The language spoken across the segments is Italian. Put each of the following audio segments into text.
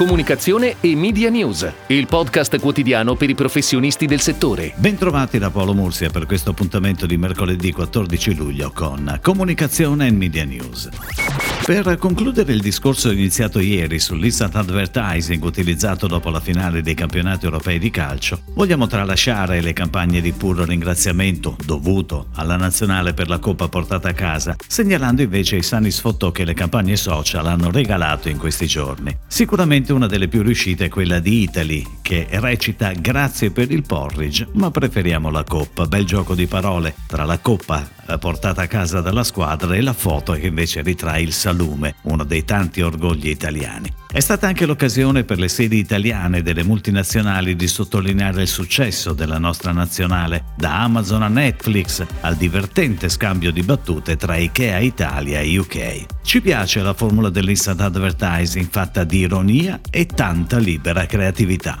Comunicazione e Media News, il podcast quotidiano per i professionisti del settore. Bentrovati da Paolo Mursia per questo appuntamento di mercoledì 14 luglio con Comunicazione e Media News. Per concludere il discorso iniziato ieri sull'instant advertising utilizzato dopo la finale dei campionati europei di calcio, vogliamo tralasciare le campagne di puro ringraziamento dovuto alla nazionale per la coppa portata a casa, segnalando invece i sani sfottò che le campagne social hanno regalato in questi giorni. Sicuramente una delle più riuscite è quella di Italy, che recita Grazie per il porridge, ma preferiamo la coppa. Bel gioco di parole tra la coppa portata a casa dalla squadra e la foto che invece ritrae il salume, uno dei tanti orgogli italiani. È stata anche l'occasione per le sedi italiane delle multinazionali di sottolineare il successo della nostra nazionale, da Amazon a Netflix al divertente scambio di battute tra Ikea Italia e UK. Ci piace la formula dell'instant advertising fatta di ironia e tanta libera creatività.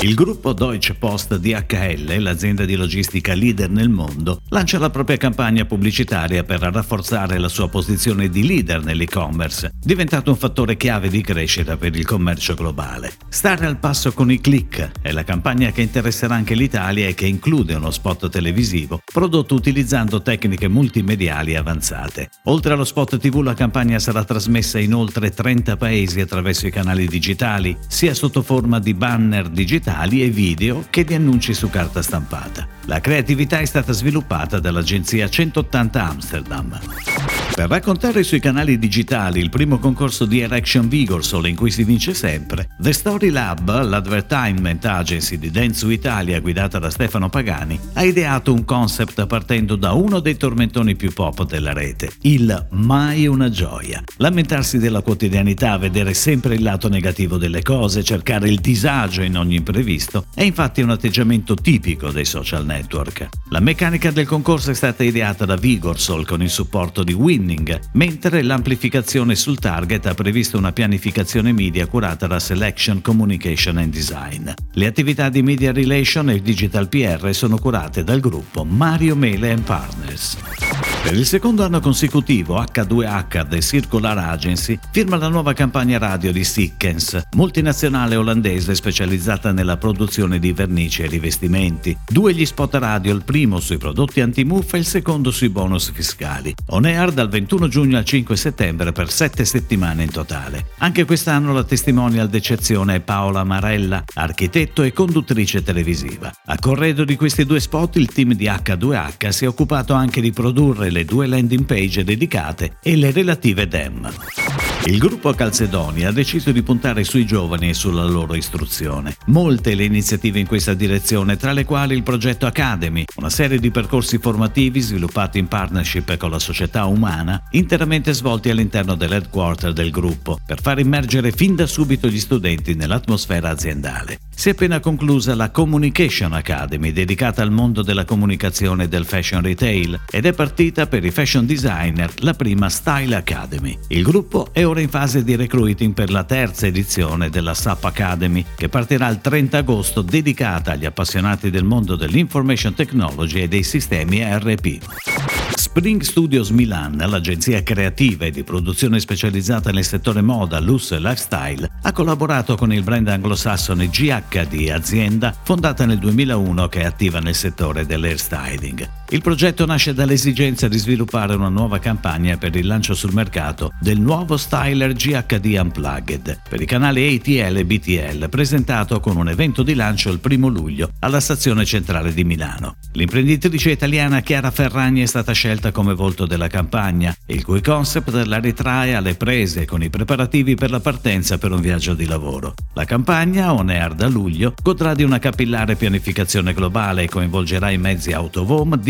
Il gruppo Deutsche Post DHL, l'azienda di logistica leader nel mondo, lancia la propria campagna pubblicitaria per rafforzare la sua posizione di leader nell'e-commerce, diventato un fattore chiave di crescita per il commercio globale. Stare al passo con i click è la campagna che interesserà anche l'Italia e che include uno spot televisivo prodotto utilizzando tecniche multimediali avanzate. Oltre allo spot TV la campagna sarà trasmessa in oltre 30 paesi attraverso i canali digitali, sia sotto forma di banner digitali digitali e video che di annunci su carta stampata. La creatività è stata sviluppata dall'agenzia 180 Amsterdam. Per raccontare sui canali digitali il primo concorso di Erection Vigorsol in cui si vince sempre, The Story Lab, l'advertisement agency di Dentsu Italia guidata da Stefano Pagani, ha ideato un concept partendo da uno dei tormentoni più pop della rete, il mai una gioia. Lamentarsi della quotidianità, vedere sempre il lato negativo delle cose, cercare il disagio in ogni imprevisto, è infatti un atteggiamento tipico dei social network. La meccanica del concorso è stata ideata da Vigorsol con il supporto di Win winning, mentre l'amplificazione sul target ha previsto una pianificazione media curata da Selection Communication and Design. Le attività di media relation e digital PR sono curate dal gruppo Mario Mele Partners. Per il secondo anno consecutivo H2H The Circular Agency firma la nuova campagna radio di Sickens, multinazionale olandese specializzata nella produzione di vernici e rivestimenti. Due gli spot radio, il primo sui prodotti antimuffa e il secondo sui bonus fiscali. On air dal 21 giugno al 5 settembre per sette settimane in totale. Anche quest'anno la testimonial d'eccezione è Paola Marella, architetto e conduttrice televisiva. A corredo di questi due spot il team di H2H si è occupato anche di produrre le le due landing page dedicate e le relative DEM. Il gruppo Calzedonia ha deciso di puntare sui giovani e sulla loro istruzione. Molte le iniziative in questa direzione, tra le quali il progetto Academy, una serie di percorsi formativi sviluppati in partnership con la società umana, interamente svolti all'interno dell'headquarter del gruppo, per far immergere fin da subito gli studenti nell'atmosfera aziendale. Si è appena conclusa la Communication Academy, dedicata al mondo della comunicazione e del fashion retail, ed è partita per i fashion designer la prima Style Academy. Il gruppo è ora in fase di recruiting per la terza edizione della SAP Academy, che partirà il 30 agosto, dedicata agli appassionati del mondo dell'information technology e dei sistemi ERP. Spring Studios Milan, l'agenzia creativa e di produzione specializzata nel settore moda, lusso e lifestyle, ha collaborato con il brand anglosassone GHD, azienda fondata nel 2001 che è attiva nel settore dell'hairstyling. Il progetto nasce dall'esigenza di sviluppare una nuova campagna per il lancio sul mercato del nuovo styler GHD Unplugged per i canali ATL e BTL, presentato con un evento di lancio il primo luglio alla stazione centrale di Milano. L'imprenditrice italiana Chiara Ferragni è stata scelta come volto della campagna, il cui concept la ritrae alle prese con i preparativi per la partenza per un viaggio di lavoro. La campagna, on air da luglio, godrà di una capillare pianificazione globale e coinvolgerà i mezzi Autovom,